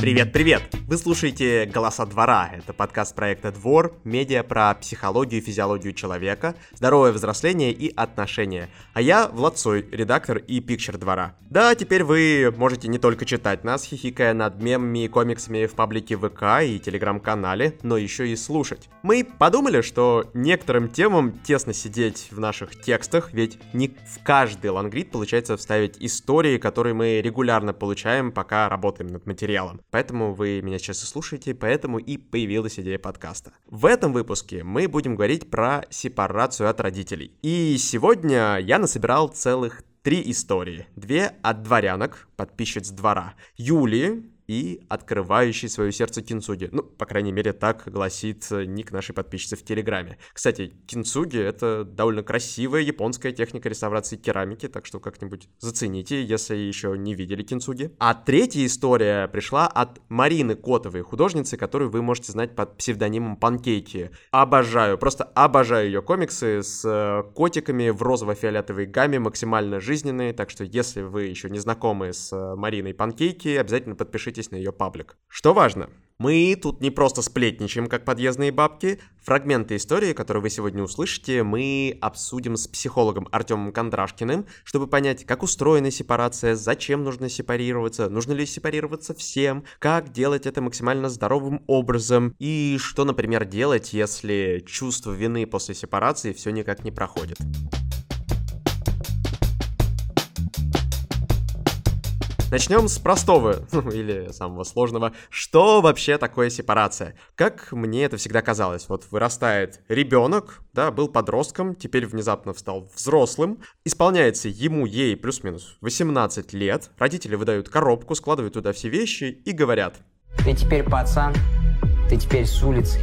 Привет-привет! Вы слушаете «Голоса двора». Это подкаст проекта «Двор», медиа про психологию и физиологию человека, здоровое взросление и отношения. А я Влад Цой, редактор и пикчер двора. Да, теперь вы можете не только читать нас, хихикая над мемами и комиксами в паблике ВК и телеграм-канале, но еще и слушать. Мы подумали, что некоторым темам тесно сидеть в наших текстах, ведь не в каждый лангрид получается вставить истории, которые мы регулярно получаем, пока работаем над материалом поэтому вы меня сейчас и слушаете, поэтому и появилась идея подкаста. В этом выпуске мы будем говорить про сепарацию от родителей. И сегодня я насобирал целых три истории. Две от дворянок, подписчиц двора. Юлии, и открывающий свое сердце кинцуги. Ну, по крайней мере, так гласит э, ник нашей подписчицы в Телеграме. Кстати, кинцуги — это довольно красивая японская техника реставрации керамики, так что как-нибудь зацените, если еще не видели кинцуги. А третья история пришла от Марины Котовой, художницы, которую вы можете знать под псевдонимом Панкейки. Обожаю, просто обожаю ее комиксы с э, котиками в розово-фиолетовой гамме, максимально жизненные, так что если вы еще не знакомы с э, Мариной Панкейки, обязательно подпишитесь подписывайтесь на ее паблик. Что важно, мы тут не просто сплетничаем, как подъездные бабки. Фрагменты истории, которые вы сегодня услышите, мы обсудим с психологом Артемом Кондрашкиным, чтобы понять, как устроена сепарация, зачем нужно сепарироваться, нужно ли сепарироваться всем, как делать это максимально здоровым образом и что, например, делать, если чувство вины после сепарации все никак не проходит. Начнем с простого, ну, или самого сложного. Что вообще такое сепарация? Как мне это всегда казалось, вот вырастает ребенок, да, был подростком, теперь внезапно стал взрослым, исполняется ему, ей плюс-минус 18 лет, родители выдают коробку, складывают туда все вещи и говорят. Ты теперь пацан, ты теперь с улицы,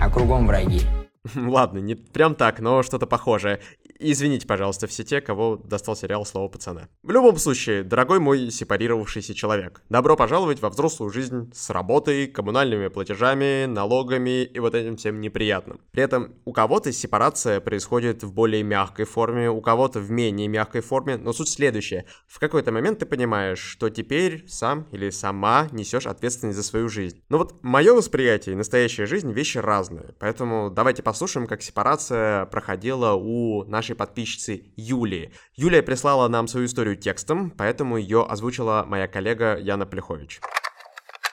а кругом враги. Ладно, не прям так, но что-то похожее. Извините, пожалуйста, все те, кого достал сериал «Слово пацана». В любом случае, дорогой мой сепарировавшийся человек, добро пожаловать во взрослую жизнь с работой, коммунальными платежами, налогами и вот этим всем неприятным. При этом у кого-то сепарация происходит в более мягкой форме, у кого-то в менее мягкой форме, но суть следующая. В какой-то момент ты понимаешь, что теперь сам или сама несешь ответственность за свою жизнь. Но вот мое восприятие и настоящая жизнь вещи разные, поэтому давайте послушаем, как сепарация проходила у нашей нашей подписчицы Юлии. Юлия прислала нам свою историю текстом, поэтому ее озвучила моя коллега Яна Плехович.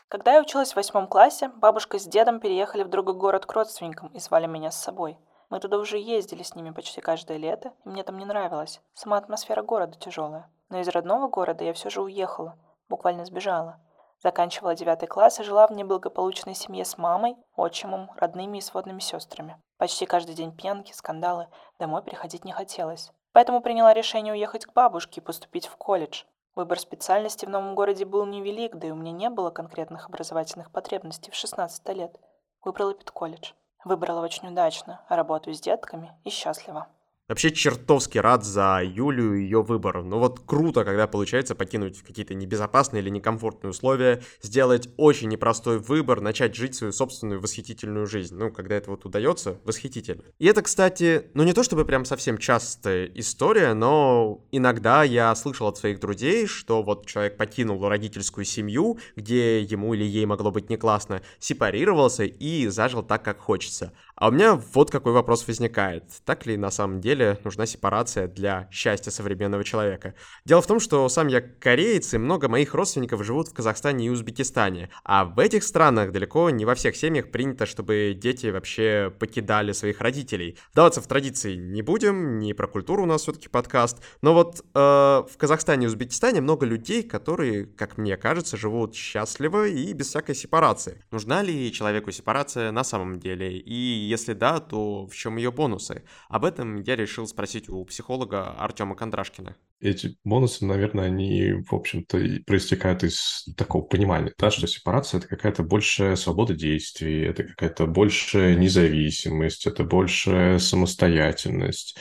Когда я училась в восьмом классе, бабушка с дедом переехали в другой город к родственникам и звали меня с собой. Мы туда уже ездили с ними почти каждое лето, и мне там не нравилось. Сама атмосфера города тяжелая. Но из родного города я все же уехала, буквально сбежала. Заканчивала девятый класс и жила в неблагополучной семье с мамой, отчимом, родными и сводными сестрами. Почти каждый день пьянки, скандалы, домой приходить не хотелось. Поэтому приняла решение уехать к бабушке и поступить в колледж. Выбор специальности в новом городе был невелик, да и у меня не было конкретных образовательных потребностей в 16 лет. Выбрала педколледж. Выбрала очень удачно, работаю с детками и счастлива. Вообще чертовски рад за Юлю и ее выбор. Ну вот круто, когда получается покинуть какие-то небезопасные или некомфортные условия, сделать очень непростой выбор, начать жить свою собственную восхитительную жизнь. Ну, когда это вот удается, восхитительно. И это, кстати, ну не то чтобы прям совсем частая история, но иногда я слышал от своих друзей, что вот человек покинул родительскую семью, где ему или ей могло быть не классно, сепарировался и зажил так, как хочется. А у меня вот какой вопрос возникает. Так ли на самом деле нужна сепарация для счастья современного человека? Дело в том, что сам я кореец, и много моих родственников живут в Казахстане и Узбекистане. А в этих странах далеко не во всех семьях принято, чтобы дети вообще покидали своих родителей. Вдаваться в традиции не будем, не про культуру у нас все-таки подкаст. Но вот э, в Казахстане и Узбекистане много людей, которые, как мне кажется, живут счастливо и без всякой сепарации. Нужна ли человеку сепарация на самом деле? И если да, то в чем ее бонусы? Об этом я решил спросить у психолога Артема Кондрашкина. Эти бонусы, наверное, они, в общем-то, проистекают из такого понимания, да, что сепарация — это какая-то большая свобода действий, это какая-то большая независимость, это большая самостоятельность,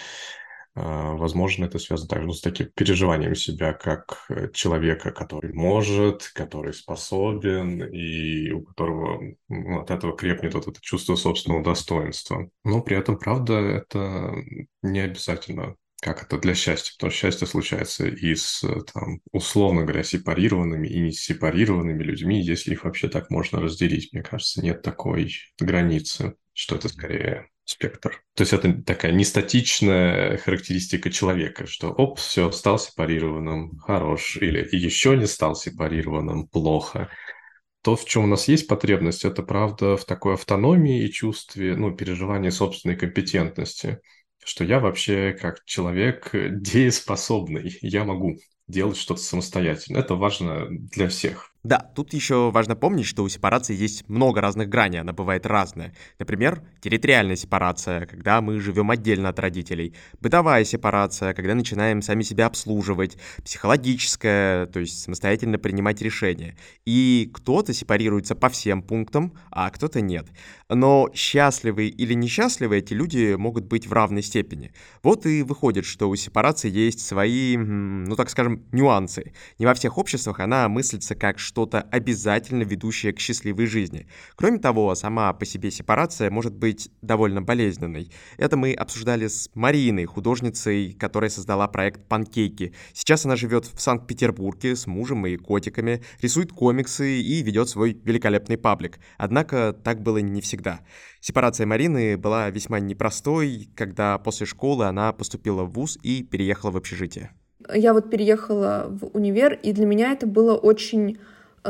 возможно, это связано также ну, с таким переживанием себя как э, человека, который может, который способен, и у которого ну, от этого крепнет вот это чувство собственного достоинства. Но при этом, правда, это не обязательно как это для счастья, потому что счастье случается и с, там, условно говоря, сепарированными и не сепарированными людьми, если их вообще так можно разделить. Мне кажется, нет такой границы, что это скорее спектр. То есть это такая нестатичная характеристика человека, что оп, все, стал сепарированным, хорош, или еще не стал сепарированным, плохо. То, в чем у нас есть потребность, это правда в такой автономии и чувстве, ну, переживании собственной компетентности что я вообще как человек дееспособный, я могу делать что-то самостоятельно. Это важно для всех. Да, тут еще важно помнить, что у сепарации есть много разных граней, она бывает разная. Например, территориальная сепарация, когда мы живем отдельно от родителей, бытовая сепарация, когда начинаем сами себя обслуживать, психологическая, то есть самостоятельно принимать решения. И кто-то сепарируется по всем пунктам, а кто-то нет. Но счастливые или несчастливые эти люди могут быть в равной степени. Вот и выходит, что у сепарации есть свои, ну так скажем, нюансы. Не во всех обществах она мыслится как что-то обязательно ведущее к счастливой жизни. Кроме того, сама по себе сепарация может быть довольно болезненной. Это мы обсуждали с Мариной, художницей, которая создала проект «Панкейки». Сейчас она живет в Санкт-Петербурге с мужем и котиками, рисует комиксы и ведет свой великолепный паблик. Однако так было не всегда. Сепарация Марины была весьма непростой, когда после школы она поступила в ВУЗ и переехала в общежитие. Я вот переехала в универ, и для меня это было очень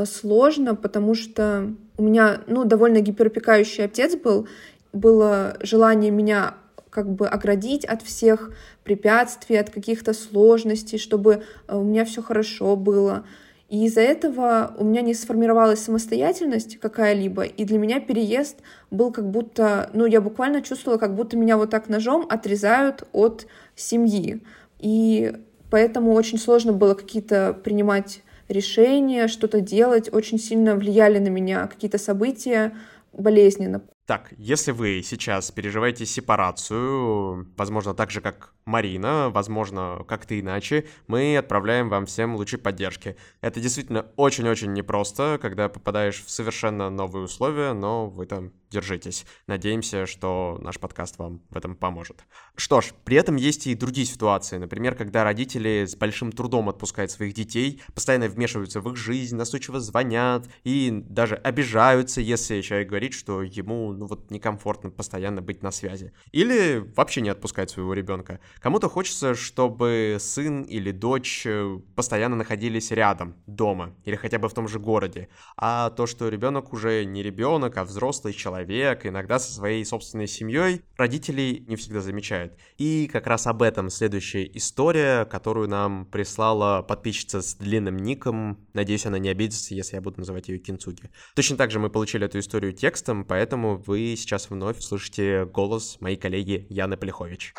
сложно, потому что у меня, ну, довольно гиперопекающий отец был, было желание меня как бы оградить от всех препятствий, от каких-то сложностей, чтобы э, у меня все хорошо было. И из-за этого у меня не сформировалась самостоятельность какая-либо, и для меня переезд был как будто, ну, я буквально чувствовала, как будто меня вот так ножом отрезают от семьи. И поэтому очень сложно было какие-то принимать решения, что-то делать, очень сильно влияли на меня какие-то события болезненно. Так, если вы сейчас переживаете сепарацию, возможно, так же, как Марина, возможно, как-то иначе, мы отправляем вам всем лучи поддержки. Это действительно очень-очень непросто, когда попадаешь в совершенно новые условия, но вы там держитесь. Надеемся, что наш подкаст вам в этом поможет. Что ж, при этом есть и другие ситуации. Например, когда родители с большим трудом отпускают своих детей, постоянно вмешиваются в их жизнь, настойчиво звонят и даже обижаются, если человек говорит, что ему ну вот некомфортно постоянно быть на связи. Или вообще не отпускать своего ребенка. Кому-то хочется, чтобы сын или дочь э, постоянно находились рядом, дома, или хотя бы в том же городе. А то, что ребенок уже не ребенок, а взрослый человек, иногда со своей собственной семьей, родители не всегда замечают. И как раз об этом следующая история, которую нам прислала подписчица с длинным ником. Надеюсь, она не обидится, если я буду называть ее Кинцуги. Точно так же мы получили эту историю текстом, поэтому вы сейчас вновь слышите голос моей коллеги Яны Полихович.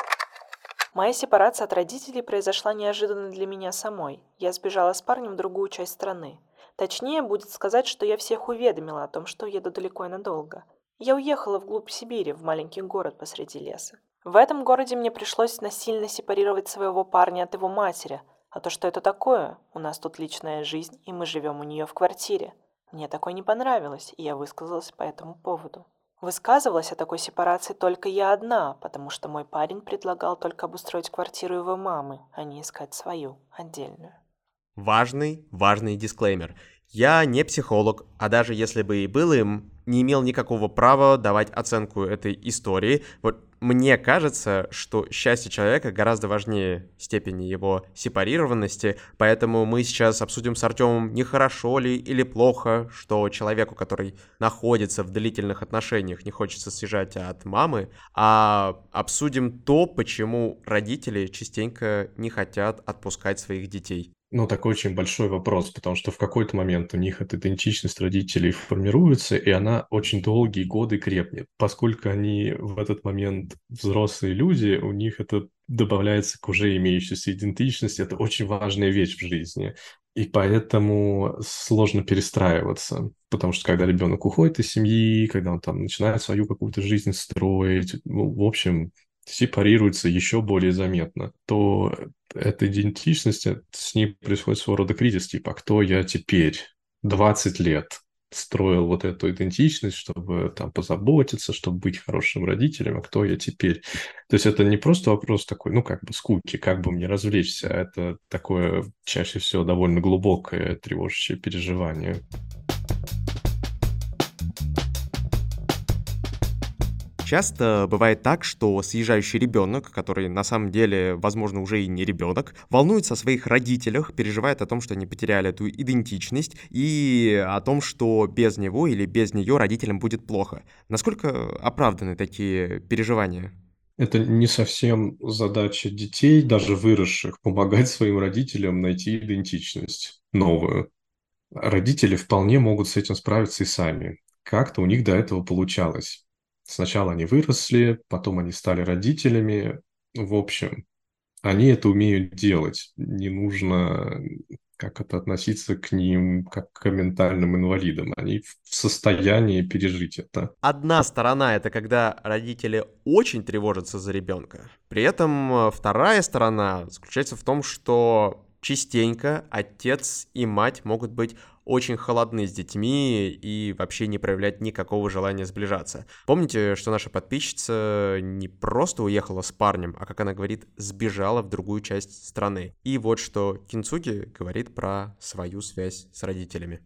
Моя сепарация от родителей произошла неожиданно для меня самой. Я сбежала с парнем в другую часть страны. Точнее, будет сказать, что я всех уведомила о том, что еду далеко и надолго. Я уехала вглубь Сибири, в маленький город посреди леса. В этом городе мне пришлось насильно сепарировать своего парня от его матери. А то, что это такое? У нас тут личная жизнь, и мы живем у нее в квартире. Мне такое не понравилось, и я высказалась по этому поводу. Высказывалась о такой сепарации только я одна, потому что мой парень предлагал только обустроить квартиру его мамы, а не искать свою, отдельную. Важный, важный дисклеймер. Я не психолог, а даже если бы и был им, не имел никакого права давать оценку этой истории. Вот мне кажется, что счастье человека гораздо важнее степени его сепарированности, поэтому мы сейчас обсудим с Артемом, не хорошо ли или плохо, что человеку, который находится в длительных отношениях, не хочется съезжать от мамы, а обсудим то, почему родители частенько не хотят отпускать своих детей. Ну, такой очень большой вопрос, потому что в какой-то момент у них эта идентичность родителей формируется, и она очень долгие годы крепнет. Поскольку они в этот момент взрослые люди, у них это добавляется к уже имеющейся идентичности. Это очень важная вещь в жизни. И поэтому сложно перестраиваться, потому что когда ребенок уходит из семьи, когда он там начинает свою какую-то жизнь строить, ну, в общем, сепарируется еще более заметно, то эта идентичность, с ней происходит своего рода кризис, типа, кто я теперь? 20 лет. строил вот эту идентичность, чтобы там позаботиться, чтобы быть хорошим родителем, а кто я теперь. То есть это не просто вопрос такой, ну, как бы скуки, как бы мне развлечься, а это такое чаще всего довольно глубокое тревожащее переживание. Часто бывает так, что съезжающий ребенок, который на самом деле, возможно, уже и не ребенок, волнуется о своих родителях, переживает о том, что они потеряли эту идентичность и о том, что без него или без нее родителям будет плохо. Насколько оправданы такие переживания? Это не совсем задача детей, даже выросших, помогать своим родителям найти идентичность новую. Родители вполне могут с этим справиться и сами. Как-то у них до этого получалось. Сначала они выросли, потом они стали родителями. В общем, они это умеют делать. Не нужно как это относиться к ним как к ментальным инвалидам. Они в состоянии пережить это. Одна сторона — это когда родители очень тревожатся за ребенка. При этом э, вторая сторона заключается в том, что частенько отец и мать могут быть очень холодны с детьми и вообще не проявлять никакого желания сближаться. Помните, что наша подписчица не просто уехала с парнем, а, как она говорит, сбежала в другую часть страны. И вот что Кинцуги говорит про свою связь с родителями.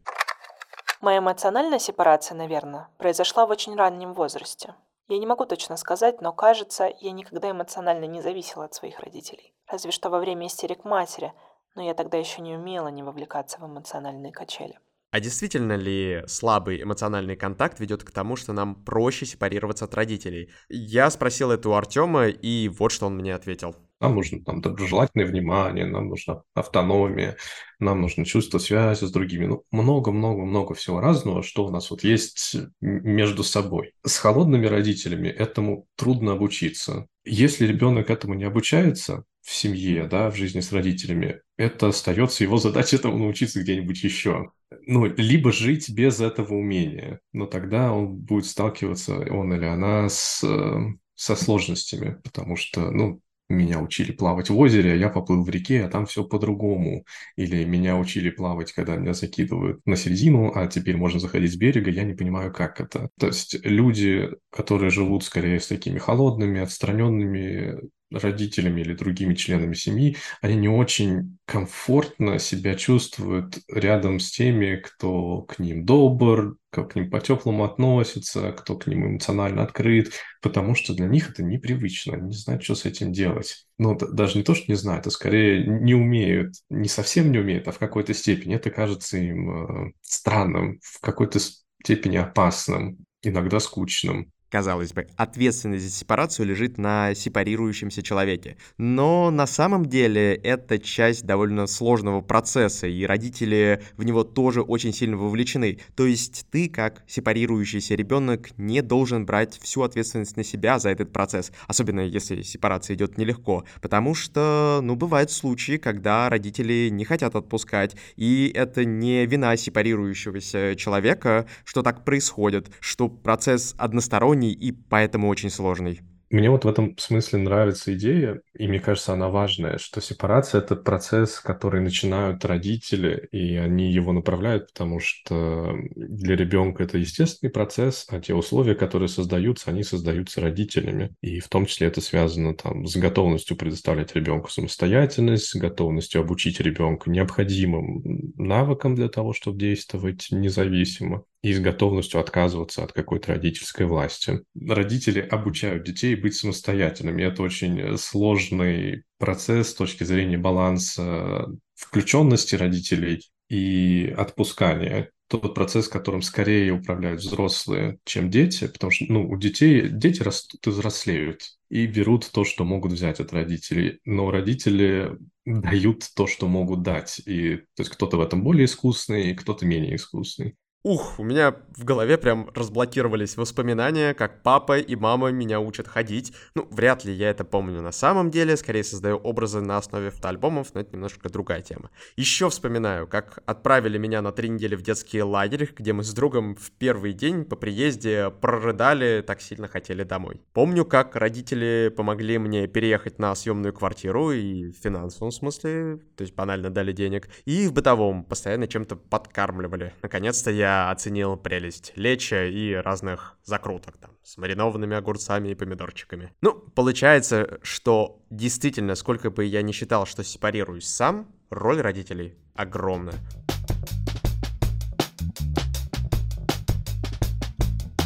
Моя эмоциональная сепарация, наверное, произошла в очень раннем возрасте. Я не могу точно сказать, но кажется, я никогда эмоционально не зависела от своих родителей. Разве что во время истерик матери, но я тогда еще не умела не вовлекаться в эмоциональные качели. А действительно ли слабый эмоциональный контакт ведет к тому, что нам проще сепарироваться от родителей? Я спросил это у Артема, и вот что он мне ответил. Нам нужно там доброжелательное внимание, нам нужна автономия, нам нужно чувство связи с другими. Ну, много-много-много всего разного, что у нас вот есть между собой. С холодными родителями этому трудно обучиться. Если ребенок этому не обучается, в семье, да, в жизни с родителями, это остается его задача этому научиться где-нибудь еще. Ну, либо жить без этого умения, но тогда он будет сталкиваться, он или она, с, э, со сложностями, потому что, ну, меня учили плавать в озере, а я поплыл в реке, а там все по-другому. Или меня учили плавать, когда меня закидывают на середину, а теперь можно заходить с берега, я не понимаю, как это. То есть люди, которые живут скорее с такими холодными, отстраненными родителями или другими членами семьи, они не очень комфортно себя чувствуют рядом с теми, кто к ним добр, кто к ним по-теплому относится, кто к ним эмоционально открыт, потому что для них это непривычно, они не знают, что с этим делать. Ну, даже не то, что не знают, а скорее не умеют, не совсем не умеют, а в какой-то степени. Это кажется им э, странным, в какой-то степени опасным, иногда скучным. Казалось бы, ответственность за сепарацию лежит на сепарирующемся человеке. Но на самом деле это часть довольно сложного процесса, и родители в него тоже очень сильно вовлечены. То есть ты, как сепарирующийся ребенок, не должен брать всю ответственность на себя за этот процесс, особенно если сепарация идет нелегко, потому что, ну, бывают случаи, когда родители не хотят отпускать, и это не вина сепарирующегося человека, что так происходит, что процесс односторонний, односторонний и поэтому очень сложный. Мне вот в этом смысле нравится идея, и мне кажется, она важная, что сепарация — это процесс, который начинают родители, и они его направляют, потому что для ребенка это естественный процесс, а те условия, которые создаются, они создаются родителями. И в том числе это связано там с готовностью предоставлять ребенку самостоятельность, с готовностью обучить ребенка необходимым навыкам для того, чтобы действовать независимо и с готовностью отказываться от какой-то родительской власти. Родители обучают детей быть самостоятельными. Это очень сложный процесс с точки зрения баланса включенности родителей и отпускания. Тот процесс, которым скорее управляют взрослые, чем дети, потому что ну, у детей дети растут и взрослеют и берут то, что могут взять от родителей, но родители дают то, что могут дать. И то есть кто-то в этом более искусный, кто-то менее искусный. Ух, у меня в голове прям разблокировались воспоминания, как папа и мама меня учат ходить. Ну, вряд ли я это помню на самом деле, скорее создаю образы на основе фотоальбомов, но это немножко другая тема. Еще вспоминаю, как отправили меня на три недели в детский лагерь, где мы с другом в первый день по приезде прорыдали, так сильно хотели домой. Помню, как родители помогли мне переехать на съемную квартиру и в финансовом смысле, то есть банально дали денег, и в бытовом, постоянно чем-то подкармливали. Наконец-то я я оценил прелесть леча и разных закруток там с маринованными огурцами и помидорчиками. Ну, получается, что действительно, сколько бы я не считал, что сепарируюсь сам, роль родителей огромная.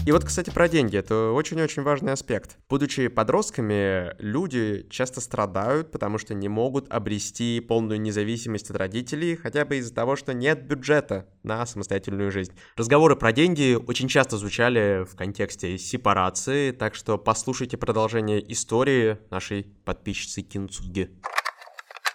И вот, кстати, про деньги. Это очень-очень важный аспект. Будучи подростками, люди часто страдают, потому что не могут обрести полную независимость от родителей, хотя бы из-за того, что нет бюджета на самостоятельную жизнь. Разговоры про деньги очень часто звучали в контексте сепарации, так что послушайте продолжение истории нашей подписчицы Кинцуги.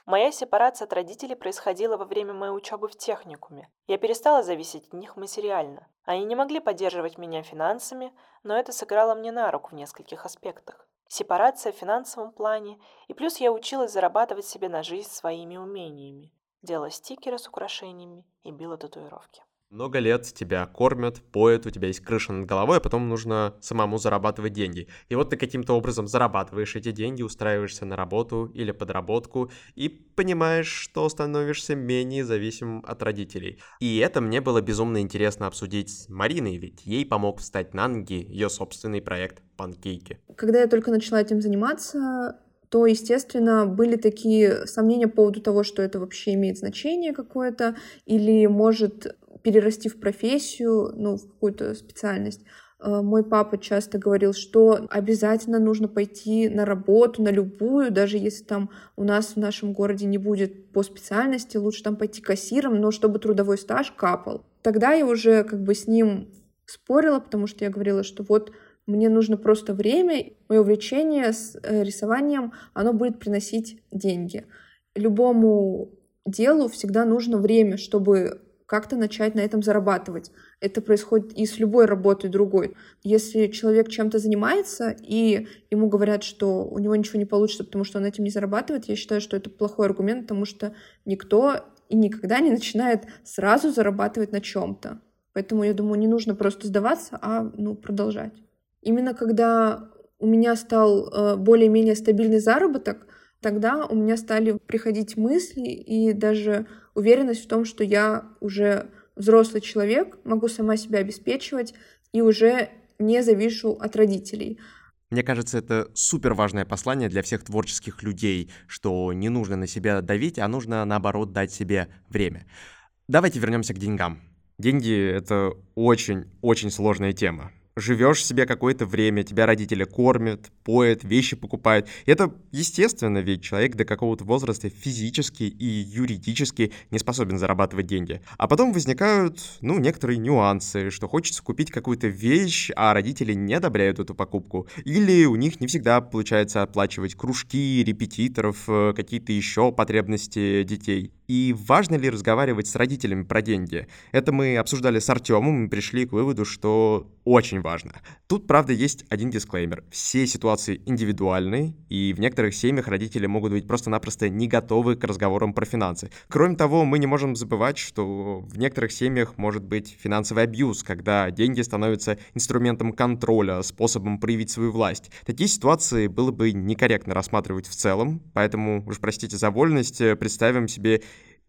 Моя сепарация от родителей происходила во время моей учебы в техникуме. Я перестала зависеть от них материально. Они не могли поддерживать меня финансами, но это сыграло мне на руку в нескольких аспектах. Сепарация в финансовом плане, и плюс я училась зарабатывать себе на жизнь своими умениями. Делала стикеры с украшениями и била татуировки. Много лет тебя кормят, поют, у тебя есть крыша над головой, а потом нужно самому зарабатывать деньги. И вот ты каким-то образом зарабатываешь эти деньги, устраиваешься на работу или подработку и понимаешь, что становишься менее зависимым от родителей. И это мне было безумно интересно обсудить с Мариной, ведь ей помог встать на ноги ее собственный проект «Панкейки». Когда я только начала этим заниматься, то, естественно, были такие сомнения по поводу того, что это вообще имеет значение какое-то, или может перерасти в профессию, ну, в какую-то специальность. Э, мой папа часто говорил, что обязательно нужно пойти на работу, на любую, даже если там у нас в нашем городе не будет по специальности, лучше там пойти кассиром, но чтобы трудовой стаж капал. Тогда я уже как бы с ним спорила, потому что я говорила, что вот мне нужно просто время, мое увлечение с э, рисованием, оно будет приносить деньги. Любому делу всегда нужно время, чтобы как-то начать на этом зарабатывать. Это происходит и с любой работой другой. Если человек чем-то занимается, и ему говорят, что у него ничего не получится, потому что он этим не зарабатывает, я считаю, что это плохой аргумент, потому что никто и никогда не начинает сразу зарабатывать на чем-то. Поэтому я думаю, не нужно просто сдаваться, а ну, продолжать. Именно когда у меня стал э, более-менее стабильный заработок, тогда у меня стали приходить мысли и даже уверенность в том, что я уже взрослый человек, могу сама себя обеспечивать и уже не завишу от родителей. Мне кажется, это супер важное послание для всех творческих людей, что не нужно на себя давить, а нужно, наоборот, дать себе время. Давайте вернемся к деньгам. Деньги — это очень-очень сложная тема живешь себе какое-то время, тебя родители кормят, поят, вещи покупают. Это естественно, ведь человек до какого-то возраста физически и юридически не способен зарабатывать деньги. А потом возникают, ну, некоторые нюансы, что хочется купить какую-то вещь, а родители не одобряют эту покупку. Или у них не всегда получается оплачивать кружки, репетиторов, э, какие-то еще потребности детей. И важно ли разговаривать с родителями про деньги? Это мы обсуждали с Артемом и пришли к выводу, что очень важно. Тут, правда, есть один дисклеймер. Все ситуации индивидуальны, и в некоторых семьях родители могут быть просто-напросто не готовы к разговорам про финансы. Кроме того, мы не можем забывать, что в некоторых семьях может быть финансовый абьюз, когда деньги становятся инструментом контроля, способом проявить свою власть. Такие ситуации было бы некорректно рассматривать в целом, поэтому, уж простите за вольность, представим себе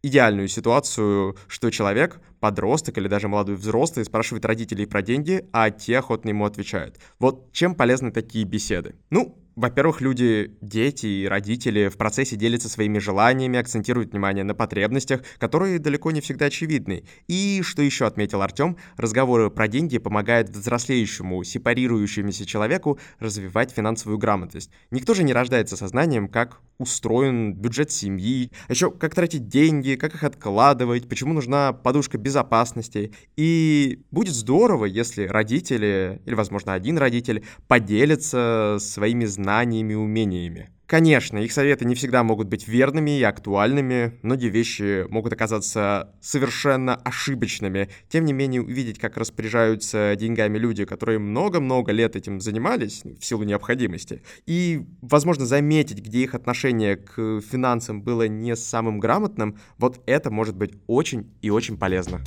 идеальную ситуацию, что человек, подросток или даже молодой взрослый, спрашивает родителей про деньги, а те охотно ему отвечают. Вот чем полезны такие беседы? Ну, во-первых, люди, дети и родители в процессе делятся своими желаниями, акцентируют внимание на потребностях, которые далеко не всегда очевидны. И, что еще отметил Артем, разговоры про деньги помогают взрослеющему, сепарирующемуся человеку развивать финансовую грамотность. Никто же не рождается сознанием, как устроен бюджет семьи, а еще как тратить деньги, как их откладывать, почему нужна подушка безопасности. И будет здорово, если родители, или, возможно, один родитель, поделятся своими знаниями знаниями и умениями. Конечно, их советы не всегда могут быть верными и актуальными, многие вещи могут оказаться совершенно ошибочными. Тем не менее, увидеть, как распоряжаются деньгами люди, которые много-много лет этим занимались в силу необходимости, и, возможно, заметить, где их отношение к финансам было не самым грамотным, вот это может быть очень и очень полезно.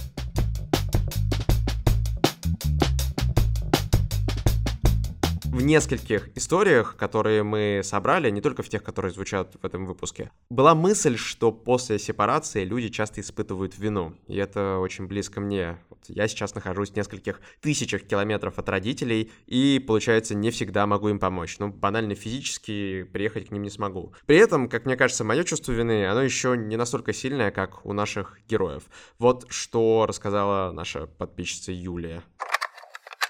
В нескольких историях, которые мы собрали, не только в тех, которые звучат в этом выпуске, была мысль, что после сепарации люди часто испытывают вину. И это очень близко мне. Вот я сейчас нахожусь в нескольких тысячах километров от родителей, и, получается, не всегда могу им помочь. Ну, банально физически приехать к ним не смогу. При этом, как мне кажется, мое чувство вины, оно еще не настолько сильное, как у наших героев. Вот что рассказала наша подписчица Юлия.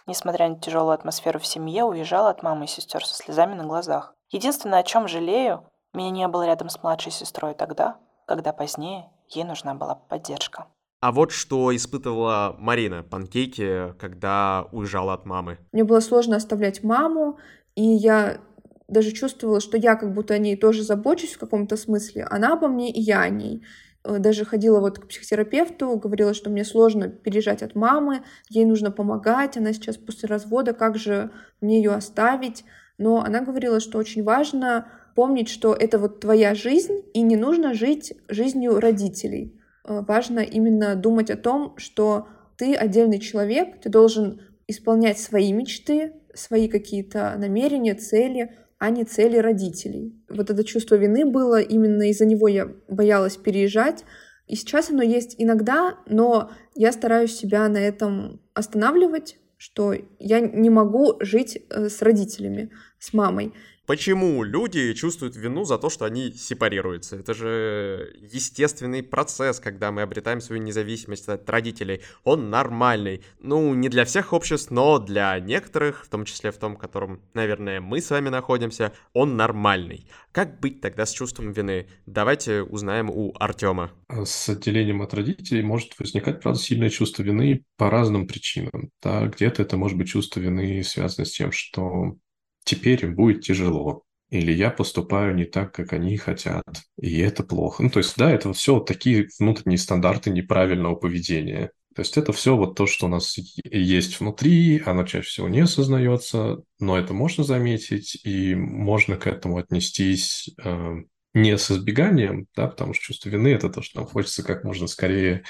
Несмотря на тяжелую атмосферу в семье, уезжала от мамы и сестер со слезами на глазах. Единственное, о чем жалею, меня не было рядом с младшей сестрой тогда, когда позднее ей нужна была поддержка. А вот что испытывала Марина Панкейки, когда уезжала от мамы. Мне было сложно оставлять маму, и я даже чувствовала, что я как будто о ней тоже забочусь в каком-то смысле. Она обо мне, и я о ней. Э, даже ходила вот к психотерапевту, говорила, что мне сложно переезжать от мамы, ей нужно помогать, она сейчас после развода, как же мне ее оставить? Но она говорила, что очень важно помнить, что это вот твоя жизнь, и не нужно жить жизнью родителей. Э, важно именно думать о том, что ты отдельный человек, ты должен исполнять свои мечты, свои какие-то намерения, цели, а не цели родителей. Вот это чувство вины было, именно из-за него я боялась переезжать. И сейчас оно есть иногда, но я стараюсь себя на этом останавливать, что я не могу жить э, с родителями, с мамой. Почему люди чувствуют вину за то, что они сепарируются? Это же естественный процесс, когда мы обретаем свою независимость от родителей. Он нормальный. Ну, не для всех обществ, но для некоторых, в том числе в том, в котором, наверное, мы с вами находимся, он нормальный. Как быть тогда с чувством вины? Давайте узнаем у Артема. С отделением от родителей может возникать, правда, сильное чувство вины по разным причинам. Да, где-то это может быть чувство вины связано с тем, что теперь им будет тяжело, или я поступаю не так, как они хотят, и это плохо. Ну, то есть, да, это все такие внутренние стандарты неправильного поведения. То есть это все вот то, что у нас есть внутри, оно чаще всего не осознается, но это можно заметить, и можно к этому отнестись э, не с избеганием, да, потому что чувство вины – это то, что нам хочется как можно скорее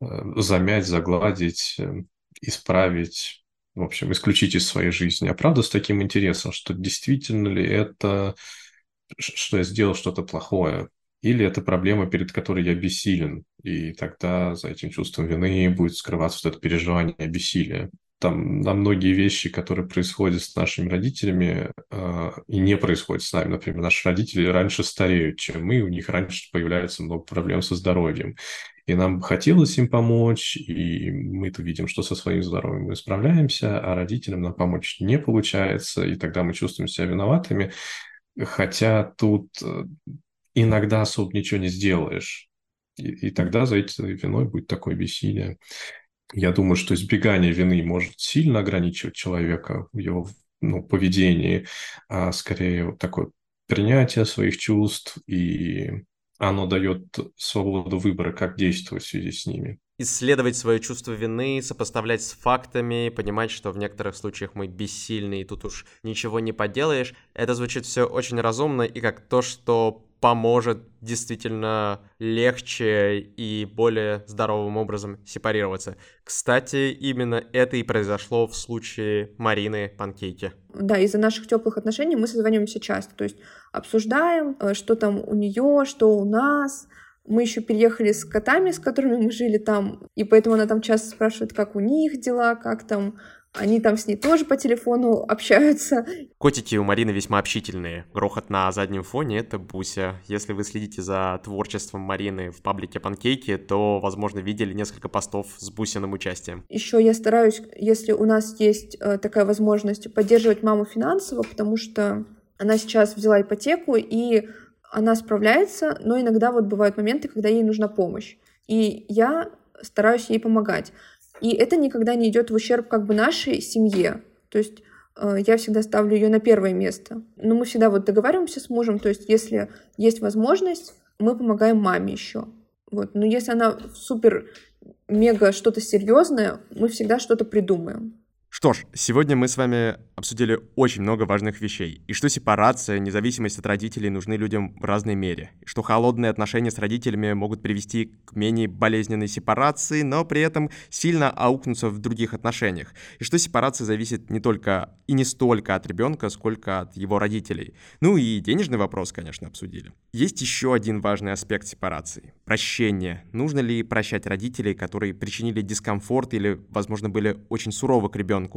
э, замять, загладить, э, исправить, в общем, исключить из своей жизни, а правда с таким интересом, что действительно ли это, что я сделал что-то плохое, или это проблема, перед которой я бессилен, и тогда за этим чувством вины будет скрываться вот это переживание бессилия. Там на многие вещи, которые происходят с нашими родителями э, и не происходят с нами. Например, наши родители раньше стареют, чем мы, у них раньше появляется много проблем со здоровьем. И нам хотелось им помочь, и мы-то видим, что со своим здоровьем мы справляемся, а родителям нам помочь не получается, и тогда мы чувствуем себя виноватыми. Хотя тут э, иногда особо ничего не сделаешь. И, и тогда за этой виной будет такое бессилие. Я думаю, что избегание вины может сильно ограничивать человека в его ну, поведении, а скорее вот такое принятие своих чувств и оно дает свободу выбора, как действовать в связи с ними. Исследовать свое чувство вины, сопоставлять с фактами, понимать, что в некоторых случаях мы бессильны, и тут уж ничего не поделаешь. Это звучит все очень разумно и как то, что поможет действительно легче и более здоровым образом сепарироваться. Кстати, именно это и произошло в случае Марины Панкейки. Да, из-за наших теплых отношений мы созваниваемся часто, то есть обсуждаем, э, что там у нее, что у нас. Мы еще переехали с котами, с которыми мы жили там, и поэтому она там часто спрашивает, как у них дела, как там они там с ней тоже по телефону общаются. Котики у Марины весьма общительные. Грохот на заднем фоне — это Буся. Если вы следите за творчеством Марины в паблике Панкейки, то, возможно, видели несколько постов с Бусиным участием. Еще я стараюсь, если у нас есть э, такая возможность, поддерживать маму финансово, потому что она сейчас взяла ипотеку, и она справляется, но иногда вот бывают моменты, когда ей нужна помощь. И я стараюсь ей помогать. И это никогда не идет в ущерб как бы нашей семье. То есть э, я всегда ставлю ее на первое место. Но мы всегда вот договариваемся с мужем, то есть если есть возможность, мы помогаем маме еще. Вот. Но если она супер мега что-то серьезное, мы всегда что-то придумаем. Что ж, сегодня мы с вами обсудили очень много важных вещей. И что сепарация, независимость от родителей нужны людям в разной мере. И что холодные отношения с родителями могут привести к менее болезненной сепарации, но при этом сильно аукнуться в других отношениях. И что сепарация зависит не только и не столько от ребенка, сколько от его родителей. Ну и денежный вопрос, конечно, обсудили. Есть еще один важный аспект сепарации. Прощение. Нужно ли прощать родителей, которые причинили дискомфорт или, возможно, были очень суровы к ребенку?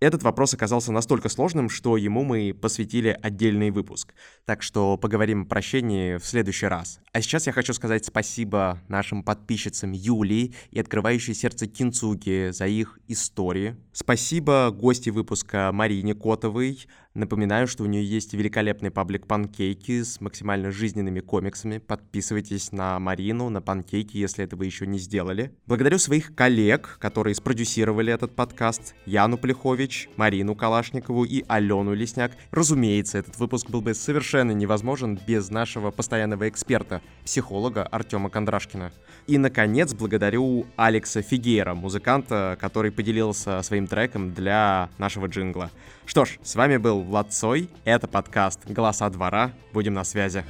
Этот вопрос оказался настолько сложным, что ему мы посвятили отдельный выпуск. Так что поговорим о прощении в следующий раз. А сейчас я хочу сказать спасибо нашим подписчицам Юлии и открывающей сердце Кинцуги за их истории. Спасибо гости выпуска Марине Котовой, Напоминаю, что у нее есть великолепный паблик Панкейки с максимально жизненными комиксами. Подписывайтесь на Марину, на Панкейки, если этого еще не сделали. Благодарю своих коллег, которые спродюсировали этот подкаст. Яну Плехович, Марину Калашникову и Алену Лесняк. Разумеется, этот выпуск был бы совершенно невозможен без нашего постоянного эксперта, психолога Артема Кондрашкина. И, наконец, благодарю Алекса Фигера, музыканта, который поделился своим треком для нашего джингла. Что ж, с вами был Влад Цой, это подкаст «Голоса двора», будем на связи.